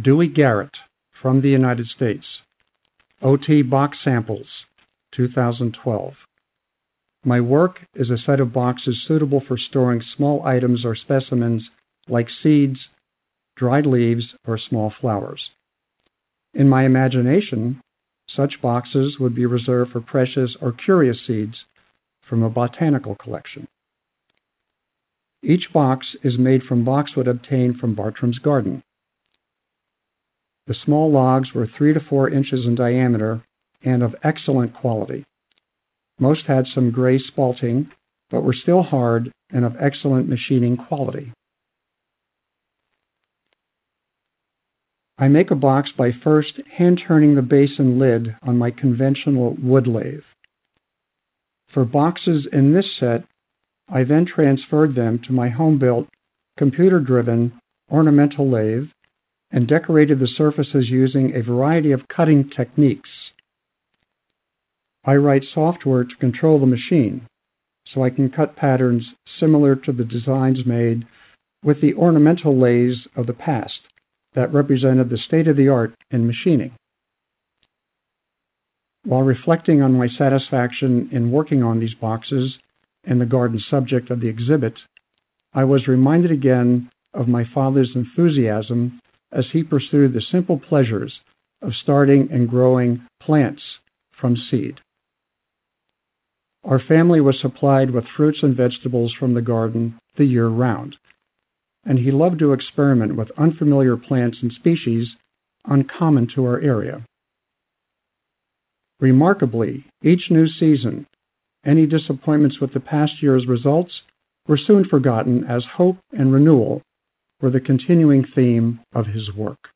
Dewey Garrett from the United States. OT Box Samples, 2012. My work is a set of boxes suitable for storing small items or specimens like seeds, dried leaves, or small flowers. In my imagination, such boxes would be reserved for precious or curious seeds from a botanical collection. Each box is made from boxwood obtained from Bartram's garden. The small logs were 3 to 4 inches in diameter and of excellent quality. Most had some gray spalting, but were still hard and of excellent machining quality. I make a box by first hand-turning the base and lid on my conventional wood lathe. For boxes in this set, I then transferred them to my home-built, computer-driven ornamental lathe and decorated the surfaces using a variety of cutting techniques. I write software to control the machine, so I can cut patterns similar to the designs made with the ornamental lathes of the past that represented the state-of-the-art in machining. While reflecting on my satisfaction in working on these boxes and the garden subject of the exhibit, I was reminded again of my father's enthusiasm as he pursued the simple pleasures of starting and growing plants from seed. Our family was supplied with fruits and vegetables from the garden the year round, and he loved to experiment with unfamiliar plants and species uncommon to our area. Remarkably, each new season, any disappointments with the past year's results were soon forgotten as hope and renewal were the continuing theme of his work.